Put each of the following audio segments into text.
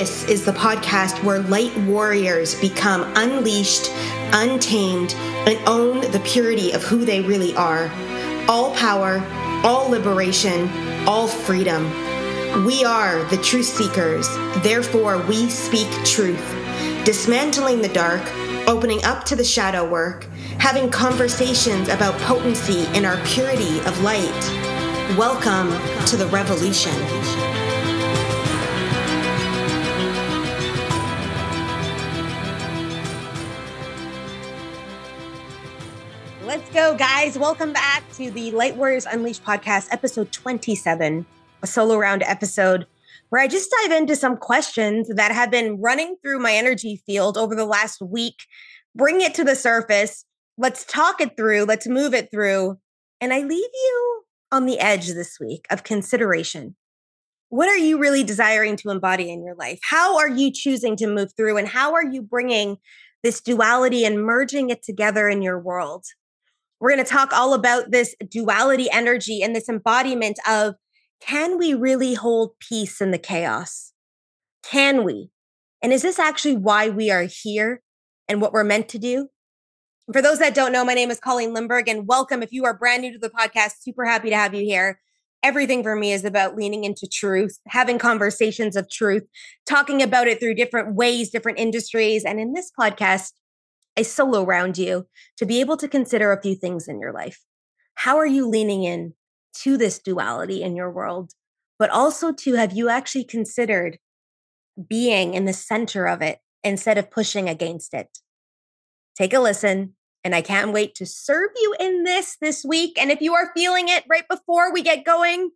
This is the podcast where light warriors become unleashed, untamed, and own the purity of who they really are. All power, all liberation, all freedom. We are the truth seekers, therefore, we speak truth, dismantling the dark, opening up to the shadow work, having conversations about potency in our purity of light. Welcome to the revolution. Go, guys. Welcome back to the Light Warriors Unleashed podcast, episode 27, a solo round episode where I just dive into some questions that have been running through my energy field over the last week, bring it to the surface. Let's talk it through, let's move it through. And I leave you on the edge this week of consideration. What are you really desiring to embody in your life? How are you choosing to move through? And how are you bringing this duality and merging it together in your world? We're going to talk all about this duality energy and this embodiment of can we really hold peace in the chaos? Can we? And is this actually why we are here and what we're meant to do? For those that don't know, my name is Colleen Lindberg and welcome. If you are brand new to the podcast, super happy to have you here. Everything for me is about leaning into truth, having conversations of truth, talking about it through different ways, different industries. And in this podcast, I solo round you to be able to consider a few things in your life. How are you leaning in to this duality in your world? But also to have you actually considered being in the center of it instead of pushing against it? Take a listen. And I can't wait to serve you in this this week. And if you are feeling it right before we get going,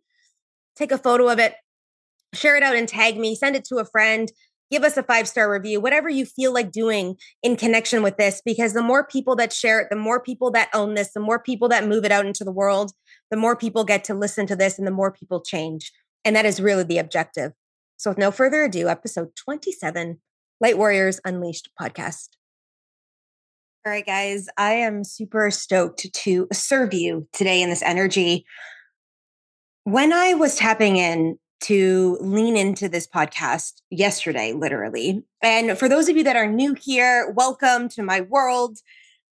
take a photo of it, share it out and tag me, send it to a friend, give us a five star review, whatever you feel like doing in connection with this, because the more people that share it, the more people that own this, the more people that move it out into the world, the more people get to listen to this and the more people change. And that is really the objective. So, with no further ado, episode 27 Light Warriors Unleashed podcast. All right, guys, I am super stoked to serve you today in this energy. When I was tapping in to lean into this podcast yesterday, literally. And for those of you that are new here, welcome to my world.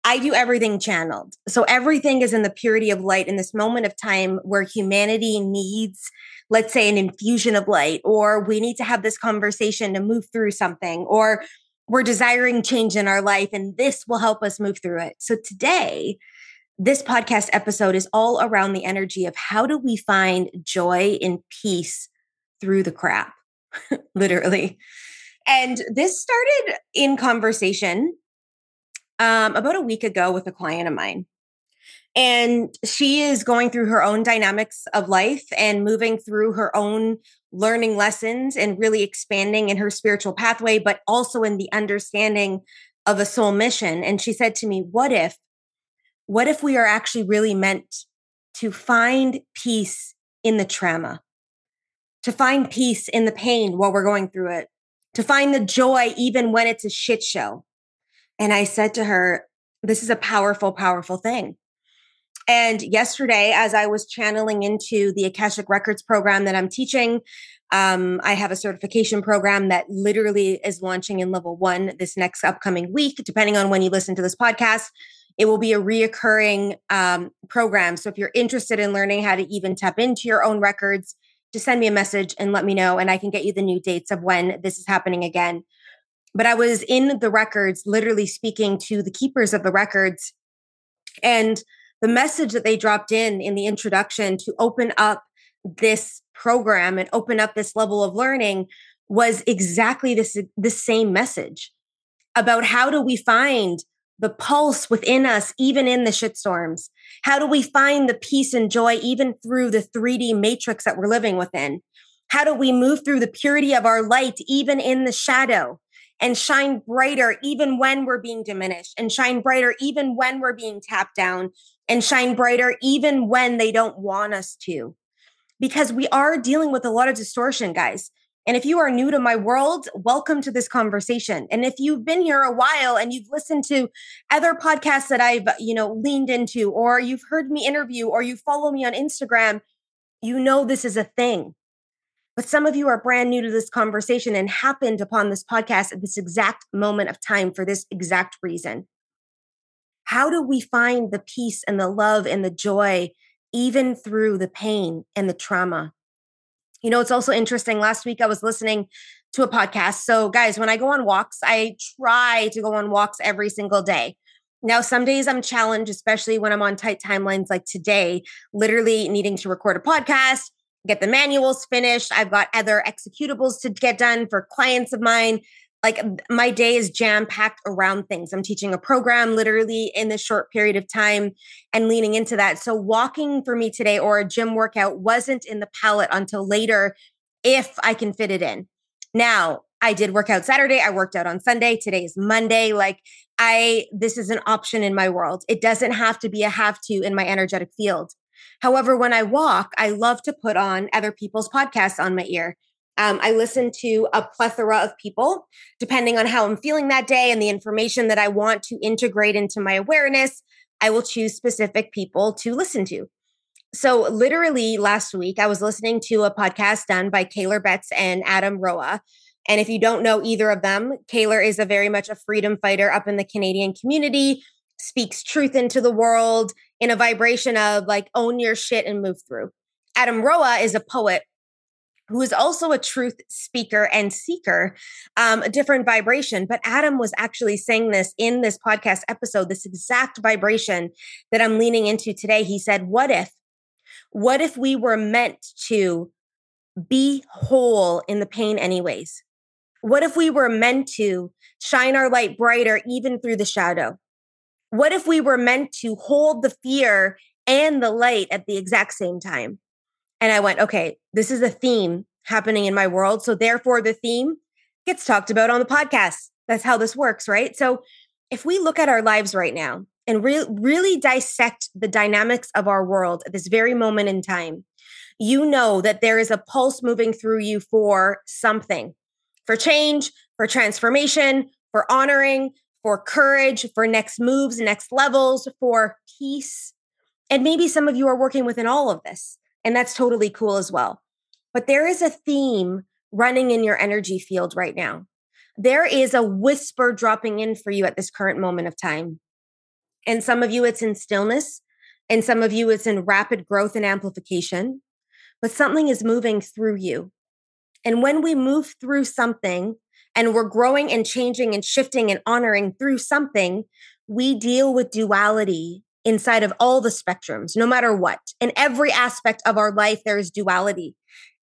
I do everything channeled. So everything is in the purity of light in this moment of time where humanity needs, let's say, an infusion of light, or we need to have this conversation to move through something, or we're desiring change in our life, and this will help us move through it. So today, this podcast episode is all around the energy of how do we find joy and peace through the crap, literally. And this started in conversation um, about a week ago with a client of mine. And she is going through her own dynamics of life and moving through her own learning lessons and really expanding in her spiritual pathway, but also in the understanding of a soul mission. And she said to me, What if, what if we are actually really meant to find peace in the trauma? To find peace in the pain while we're going through it, to find the joy even when it's a shit show. And I said to her, This is a powerful, powerful thing. And yesterday, as I was channeling into the Akashic Records program that I'm teaching, um, I have a certification program that literally is launching in level one this next upcoming week, depending on when you listen to this podcast. It will be a reoccurring um, program. So if you're interested in learning how to even tap into your own records, just send me a message and let me know, and I can get you the new dates of when this is happening again. But I was in the records, literally speaking to the keepers of the records. And the message that they dropped in in the introduction to open up this program and open up this level of learning was exactly this the same message about how do we find the pulse within us, even in the shitstorms? How do we find the peace and joy, even through the 3D matrix that we're living within? How do we move through the purity of our light, even in the shadow, and shine brighter, even when we're being diminished, and shine brighter, even when we're being tapped down, and shine brighter, even when they don't want us to? Because we are dealing with a lot of distortion, guys. And if you are new to my world, welcome to this conversation. And if you've been here a while and you've listened to other podcasts that I've, you know, leaned into, or you've heard me interview, or you follow me on Instagram, you know this is a thing. But some of you are brand new to this conversation and happened upon this podcast at this exact moment of time for this exact reason. How do we find the peace and the love and the joy, even through the pain and the trauma? You know, it's also interesting. Last week I was listening to a podcast. So, guys, when I go on walks, I try to go on walks every single day. Now, some days I'm challenged, especially when I'm on tight timelines like today, literally needing to record a podcast, get the manuals finished. I've got other executables to get done for clients of mine. Like my day is jam packed around things. I'm teaching a program literally in this short period of time and leaning into that. So, walking for me today or a gym workout wasn't in the palette until later if I can fit it in. Now, I did work out Saturday. I worked out on Sunday. Today is Monday. Like, I, this is an option in my world. It doesn't have to be a have to in my energetic field. However, when I walk, I love to put on other people's podcasts on my ear. Um, I listen to a plethora of people, depending on how I'm feeling that day and the information that I want to integrate into my awareness. I will choose specific people to listen to. So, literally last week, I was listening to a podcast done by Kaylor Betts and Adam Roa. And if you don't know either of them, Kaylor is a very much a freedom fighter up in the Canadian community, speaks truth into the world in a vibration of like own your shit and move through. Adam Roa is a poet who is also a truth speaker and seeker, um, a different vibration. But Adam was actually saying this in this podcast episode, this exact vibration that I'm leaning into today. He said, What if, what if we were meant to be whole in the pain, anyways? What if we were meant to shine our light brighter even through the shadow? What if we were meant to hold the fear and the light at the exact same time? And I went, okay, this is a theme happening in my world. So therefore, the theme gets talked about on the podcast. That's how this works, right? So if we look at our lives right now and re- really dissect the dynamics of our world at this very moment in time, you know that there is a pulse moving through you for something, for change, for transformation, for honoring, for courage, for next moves, next levels, for peace. And maybe some of you are working within all of this. And that's totally cool as well. But there is a theme running in your energy field right now. There is a whisper dropping in for you at this current moment of time. And some of you, it's in stillness. And some of you, it's in rapid growth and amplification. But something is moving through you. And when we move through something and we're growing and changing and shifting and honoring through something, we deal with duality inside of all the spectrums, no matter what. In every aspect of our life, there is duality.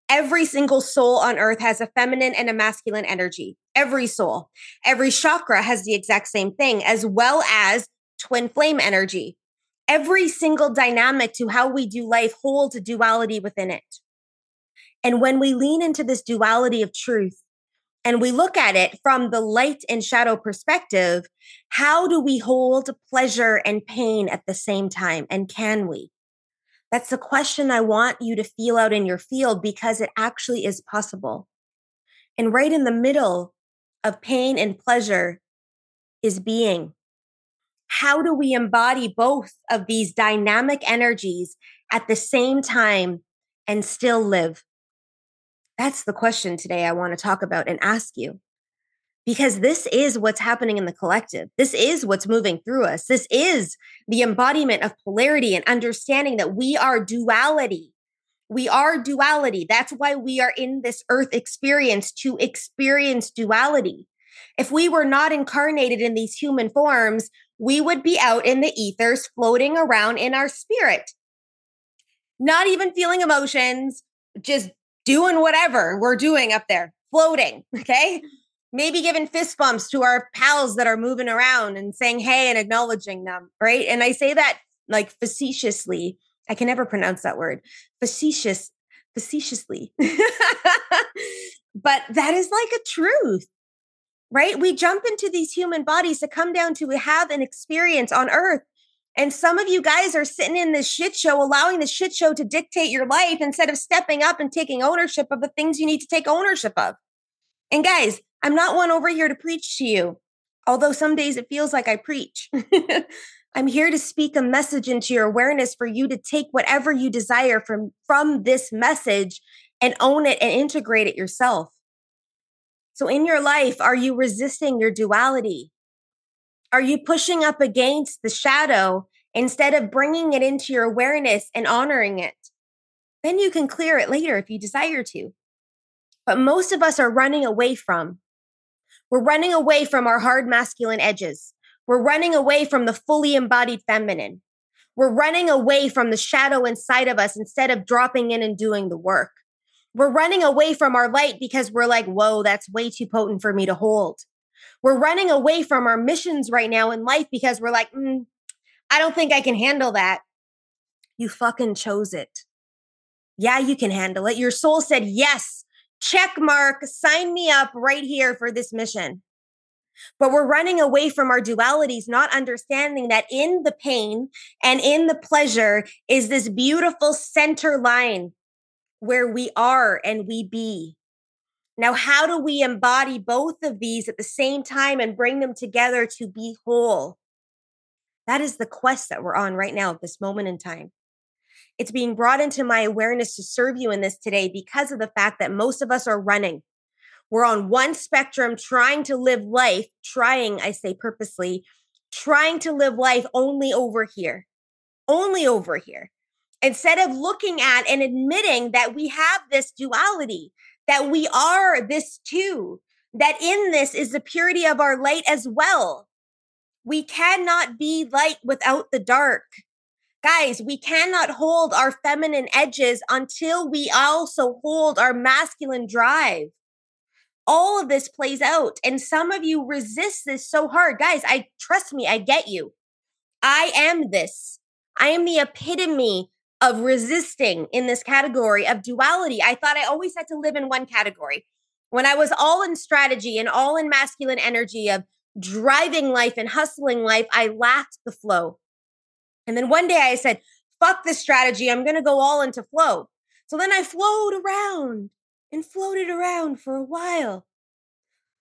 Every single soul on earth has a feminine and a masculine energy. Every soul. Every chakra has the exact same thing, as well as twin flame energy. Every single dynamic to how we do life holds a duality within it. And when we lean into this duality of truth, and we look at it from the light and shadow perspective, how do we hold pleasure and pain at the same time? And can we? That's the question I want you to feel out in your field because it actually is possible. And right in the middle of pain and pleasure is being. How do we embody both of these dynamic energies at the same time and still live? That's the question today I want to talk about and ask you. Because this is what's happening in the collective. This is what's moving through us. This is the embodiment of polarity and understanding that we are duality. We are duality. That's why we are in this earth experience to experience duality. If we were not incarnated in these human forms, we would be out in the ethers floating around in our spirit, not even feeling emotions, just doing whatever we're doing up there, floating. Okay. Maybe giving fist bumps to our pals that are moving around and saying hey and acknowledging them. Right. And I say that like facetiously. I can never pronounce that word. Facetious, facetiously. but that is like a truth right? We jump into these human bodies to come down to have an experience on earth and some of you guys are sitting in this shit show, allowing the shit show to dictate your life instead of stepping up and taking ownership of the things you need to take ownership of. And guys, I'm not one over here to preach to you, although some days it feels like I preach. I'm here to speak a message into your awareness for you to take whatever you desire from, from this message and own it and integrate it yourself. So, in your life, are you resisting your duality? Are you pushing up against the shadow instead of bringing it into your awareness and honoring it? Then you can clear it later if you desire to. But most of us are running away from. We're running away from our hard masculine edges. We're running away from the fully embodied feminine. We're running away from the shadow inside of us instead of dropping in and doing the work. We're running away from our light because we're like, whoa, that's way too potent for me to hold. We're running away from our missions right now in life because we're like, mm, I don't think I can handle that. You fucking chose it. Yeah, you can handle it. Your soul said, yes, check mark, sign me up right here for this mission. But we're running away from our dualities, not understanding that in the pain and in the pleasure is this beautiful center line where we are and we be. Now, how do we embody both of these at the same time and bring them together to be whole? That is the quest that we're on right now at this moment in time. It's being brought into my awareness to serve you in this today because of the fact that most of us are running. We're on one spectrum trying to live life, trying, I say purposely, trying to live life only over here, only over here instead of looking at and admitting that we have this duality, that we are this too, that in this is the purity of our light as well. We cannot be light without the dark. Guys, we cannot hold our feminine edges until we also hold our masculine drive. All of this plays out. And some of you resist this so hard. Guys, I trust me, I get you. I am this. I am the epitome of resisting in this category of duality. I thought I always had to live in one category. When I was all in strategy and all in masculine energy of driving life and hustling life, I lacked the flow. And then one day I said, fuck this strategy. I'm going to go all into flow. So then I flowed around and floated around for a while.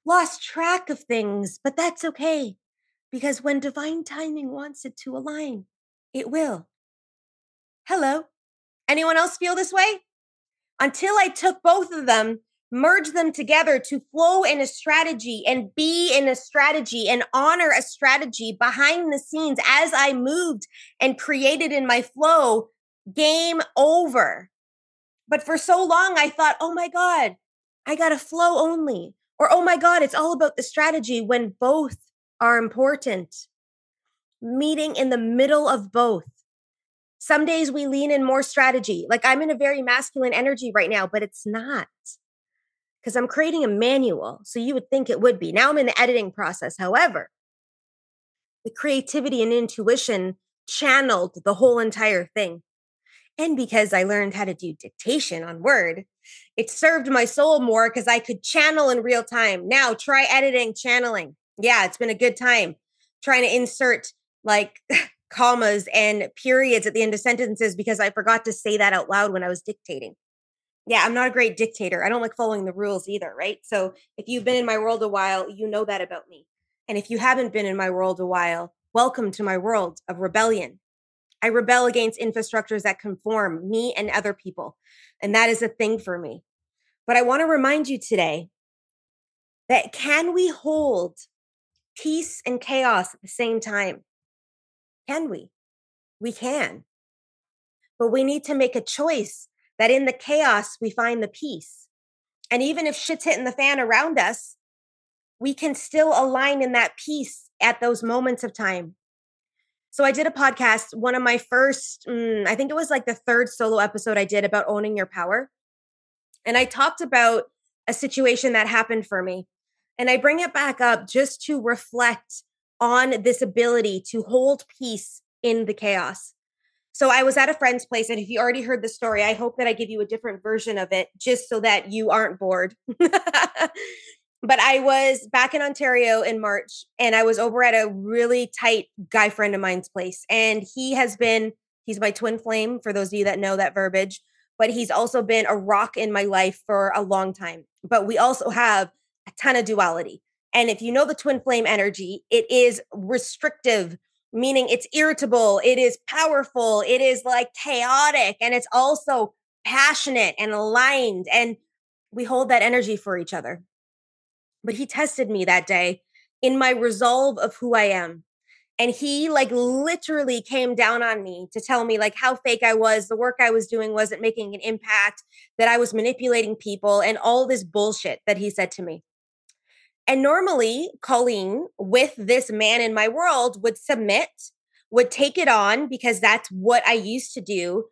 Lost track of things, but that's okay because when divine timing wants it to align, it will. Hello. Anyone else feel this way? Until I took both of them, merged them together to flow in a strategy and be in a strategy and honor a strategy behind the scenes as I moved and created in my flow, game over. But for so long, I thought, oh my God, I got a flow only. Or, oh my God, it's all about the strategy when both are important. Meeting in the middle of both some days we lean in more strategy. Like I'm in a very masculine energy right now, but it's not because I'm creating a manual. So you would think it would be. Now I'm in the editing process. However, the creativity and intuition channeled the whole entire thing. And because I learned how to do dictation on Word, it served my soul more because I could channel in real time. Now try editing, channeling. Yeah, it's been a good time trying to insert like commas and periods at the end of sentences because I forgot to say that out loud when I was dictating. Yeah, I'm not a great dictator. I don't like following the rules either, right? So if you've been in my world a while, you know that about me. And if you haven't been in my world a while, welcome to my world of rebellion. I rebel against infrastructures that conform me and other people. And that is a thing for me. But I want to remind you today that can we hold peace and chaos at the same time? Can we? We can. But we need to make a choice that in the chaos, we find the peace. And even if shit's hitting the fan around us, we can still align in that peace at those moments of time. So I did a podcast, one of my first, mm, I think it was like the third solo episode I did about owning your power. And I talked about a situation that happened for me. And I bring it back up just to reflect on this ability to hold peace in the chaos. So I was at a friend's place, and if you already heard the story, I hope that I give you a different version of it just so that you aren't bored. but I was back in Ontario in March, and I was over at a really tight guy friend of mine's place. And he has been, he's my twin flame, for those of you that know that verbiage, but he's also been a rock in my life for a long time. But we also have a ton of duality. And if you know the twin flame energy, it is restrictive, meaning it's irritable, it is powerful, it is like chaotic, and it's also passionate and aligned. And we hold that energy for each other. But he tested me that day in my resolve of who I am. And he like literally came down on me to tell me like how fake I was, the work I was doing wasn't making an impact, that I was manipulating people and all this bullshit that he said to me. And normally, Colleen, with this man in my world, would submit, would take it on because that's what I used to do,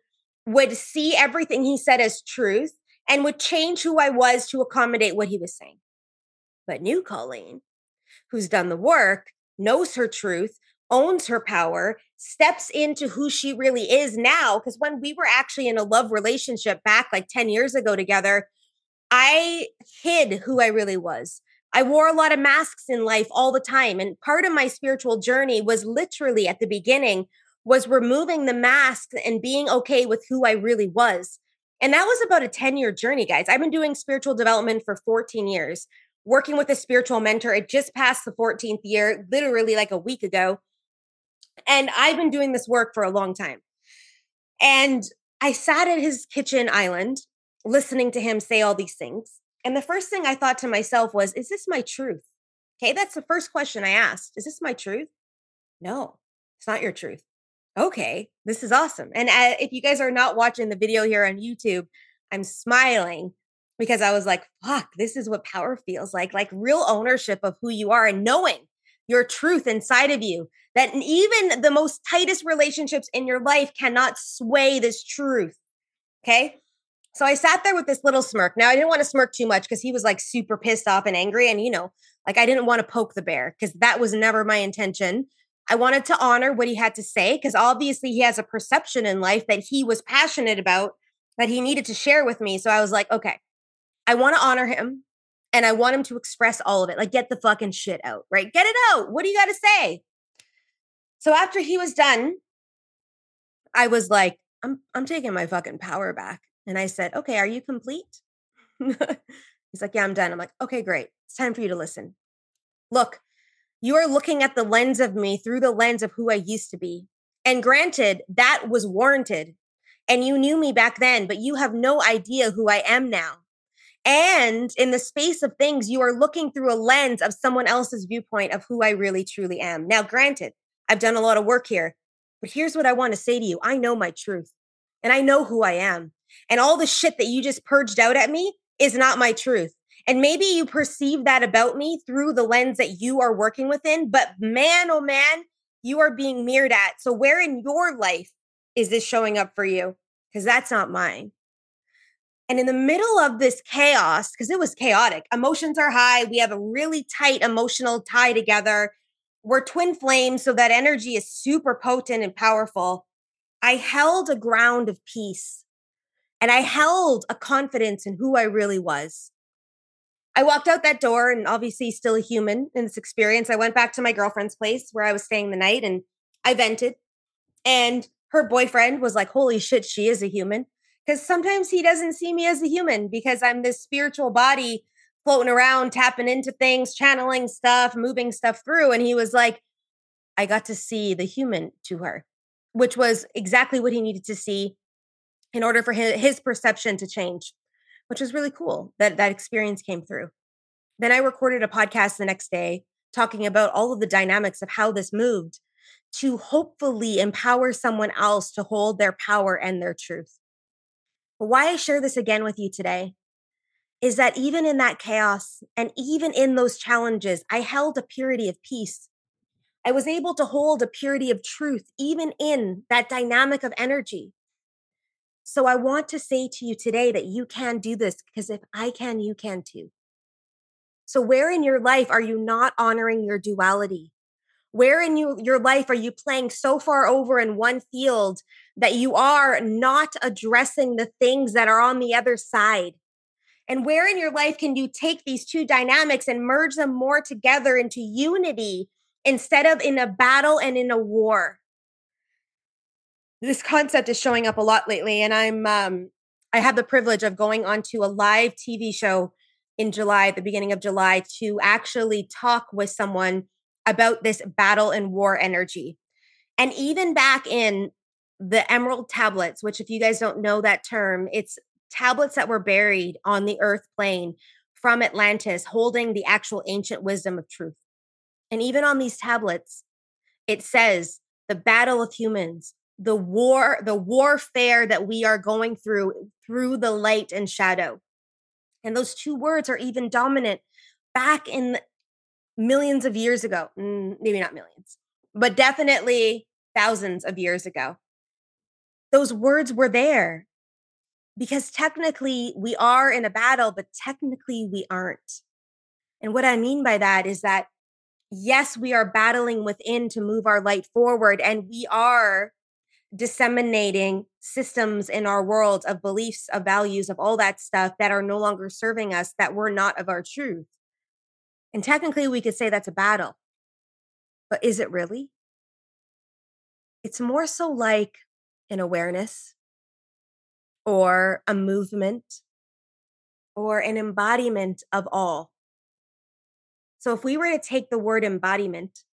would see everything he said as truth, and would change who I was to accommodate what he was saying. But new Colleen, who's done the work, knows her truth, owns her power, steps into who she really is now. Because when we were actually in a love relationship back like 10 years ago together, I hid who I really was. I wore a lot of masks in life all the time. And part of my spiritual journey was literally at the beginning was removing the masks and being okay with who I really was. And that was about a 10 year journey, guys. I've been doing spiritual development for 14 years, working with a spiritual mentor. It just passed the 14th year, literally like a week ago. And I've been doing this work for a long time. And I sat at his kitchen island listening to him say all these things. And the first thing I thought to myself was, is this my truth? Okay, that's the first question I asked. Is this my truth? No, it's not your truth. Okay, this is awesome. And uh, if you guys are not watching the video here on YouTube, I'm smiling because I was like, fuck, this is what power feels like like real ownership of who you are and knowing your truth inside of you. That even the most tightest relationships in your life cannot sway this truth. Okay. So I sat there with this little smirk. Now I didn't want to smirk too much because he was like super pissed off and angry. And, you know, like I didn't want to poke the bear because that was never my intention. I wanted to honor what he had to say because obviously he has a perception in life that he was passionate about that he needed to share with me. So I was like, okay, I want to honor him and I want him to express all of it. Like, get the fucking shit out, right? Get it out. What do you got to say? So after he was done, I was like, I'm I'm taking my fucking power back. And I said, Okay, are you complete? He's like, Yeah, I'm done. I'm like, Okay, great. It's time for you to listen. Look, you are looking at the lens of me through the lens of who I used to be. And granted, that was warranted. And you knew me back then, but you have no idea who I am now. And in the space of things, you are looking through a lens of someone else's viewpoint of who I really truly am. Now, granted, I've done a lot of work here, but here's what I want to say to you I know my truth and I know who I am. And all the shit that you just purged out at me is not my truth. And maybe you perceive that about me through the lens that you are working within, but man, oh man, you are being mirrored at. So, where in your life is this showing up for you? Because that's not mine. And in the middle of this chaos, because it was chaotic, emotions are high. We have a really tight emotional tie together. We're twin flames, so that energy is super potent and powerful. I held a ground of peace and I held a confidence in who I really was. I walked out that door and obviously still a human in this experience. I went back to my girlfriend's place where I was staying the night and I vented. And her boyfriend was like, Holy shit, she is a human. Because sometimes he doesn't see me as a human because I'm this spiritual body floating around, tapping into things, channeling stuff, moving stuff through. And he was like, I got to see the human to her, which was exactly what he needed to see in order for his, his perception to change, which was really cool that that experience came through. Then I recorded a podcast the next day talking about all of the dynamics of how this moved to hopefully empower someone else to hold their power and their truth. But why I share this again with you today is that even in that chaos and even in those challenges, I held a purity of peace. I was able to hold a purity of truth, even in that dynamic of energy. So I want to say to you today that you can do this because if I can, you can too. So, where in your life are you not honoring your duality? Where in you, your life are you playing so far over in one field that you are not addressing the things that are on the other side? And where in your life can you take these two dynamics and merge them more together into unity instead of in a battle and in a war? This concept is showing up a lot lately and i'm um i have the privilege of going onto a live tv show in july at the beginning of july to actually talk with someone about this battle and war energy and even back in the emerald tablets, which, if you guys don't know that term, it's tablets that were buried on the earth plane from Atlantis, holding the actual ancient wisdom of truth. And even on these tablets, it says the battle of humans, the war, the warfare that we are going through through the light and shadow. And those two words are even dominant back in millions of years ago. Mm, maybe not millions, but definitely thousands of years ago. Those words were there because technically we are in a battle, but technically we aren't. And what I mean by that is that, yes, we are battling within to move our light forward, and we are disseminating systems in our world of beliefs, of values, of all that stuff that are no longer serving us, that we're not of our truth. And technically, we could say that's a battle. But is it really? It's more so like an awareness or a movement or an embodiment of all. So, if we were to take the word embodiment,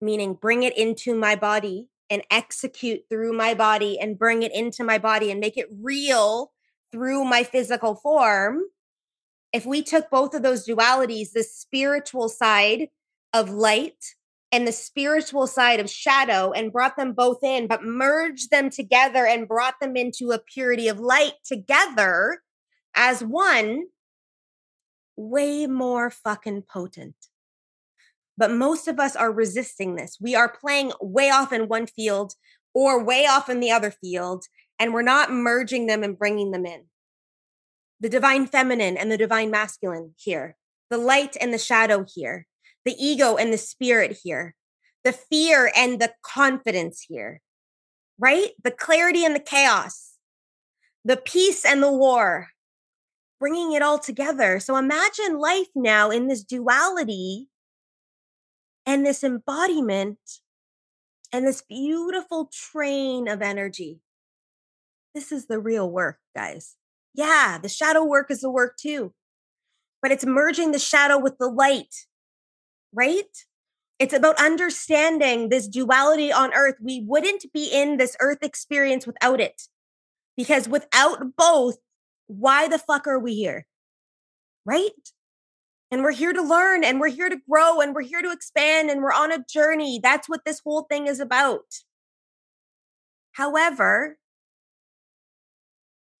meaning bring it into my body and execute through my body and bring it into my body and make it real through my physical form, if we took both of those dualities, the spiritual side of light and the spiritual side of shadow, and brought them both in, but merged them together and brought them into a purity of light together as one, way more fucking potent. But most of us are resisting this. We are playing way off in one field or way off in the other field, and we're not merging them and bringing them in. The divine feminine and the divine masculine here, the light and the shadow here, the ego and the spirit here, the fear and the confidence here, right? The clarity and the chaos, the peace and the war, bringing it all together. So imagine life now in this duality and this embodiment and this beautiful train of energy. This is the real work, guys. Yeah, the shadow work is the work too, but it's merging the shadow with the light, right? It's about understanding this duality on earth. We wouldn't be in this earth experience without it. Because without both, why the fuck are we here? Right? And we're here to learn and we're here to grow and we're here to expand and we're on a journey. That's what this whole thing is about. However,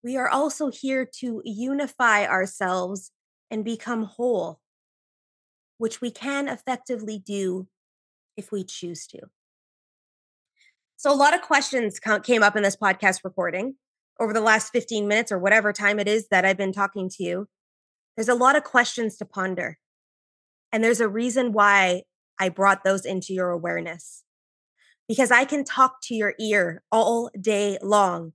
we are also here to unify ourselves and become whole, which we can effectively do if we choose to. So, a lot of questions came up in this podcast recording over the last 15 minutes or whatever time it is that I've been talking to you. There's a lot of questions to ponder. And there's a reason why I brought those into your awareness. Because I can talk to your ear all day long.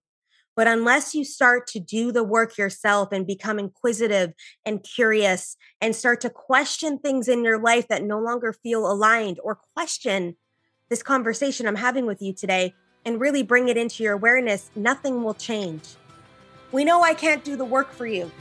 But unless you start to do the work yourself and become inquisitive and curious and start to question things in your life that no longer feel aligned or question this conversation I'm having with you today and really bring it into your awareness, nothing will change. We know I can't do the work for you.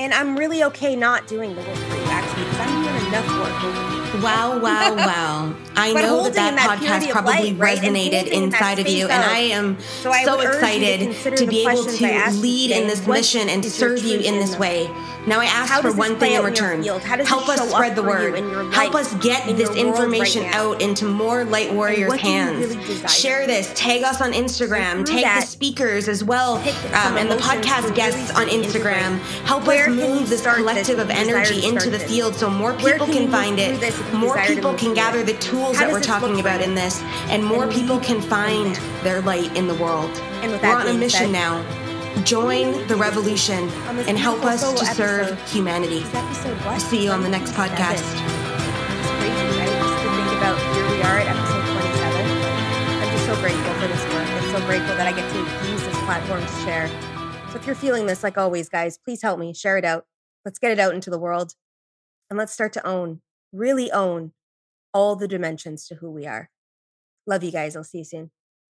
And I'm really okay not doing the work for you, actually, because I'm doing enough work Wow, wow, wow. I know that that, that podcast probably light, right? resonated inside of you. And I am so, I so excited to, to be able to lead in this mission and serve you in this way. Now I ask for one thing in return. Help us spread the word. Help us get this information right out into more light warriors' hands. Really Share this. Tag us on Instagram. Tag the speakers as well, um, and the podcast guests on Instagram. Help us move this collective of energy into the field so more people can find it. More people can gather the tools that we're talking about in this, and more people can find their light in the world. We're on a mission now Join the revolution and help us to serve episode, humanity. See you on the next podcast. It's crazy, right? Just to think about here we are at episode 27. I'm just so grateful for this work. I'm so grateful that I get to use this platform to share. So if you're feeling this, like always, guys, please help me share it out. Let's get it out into the world. And let's start to own, really own all the dimensions to who we are. Love you guys. I'll see you soon.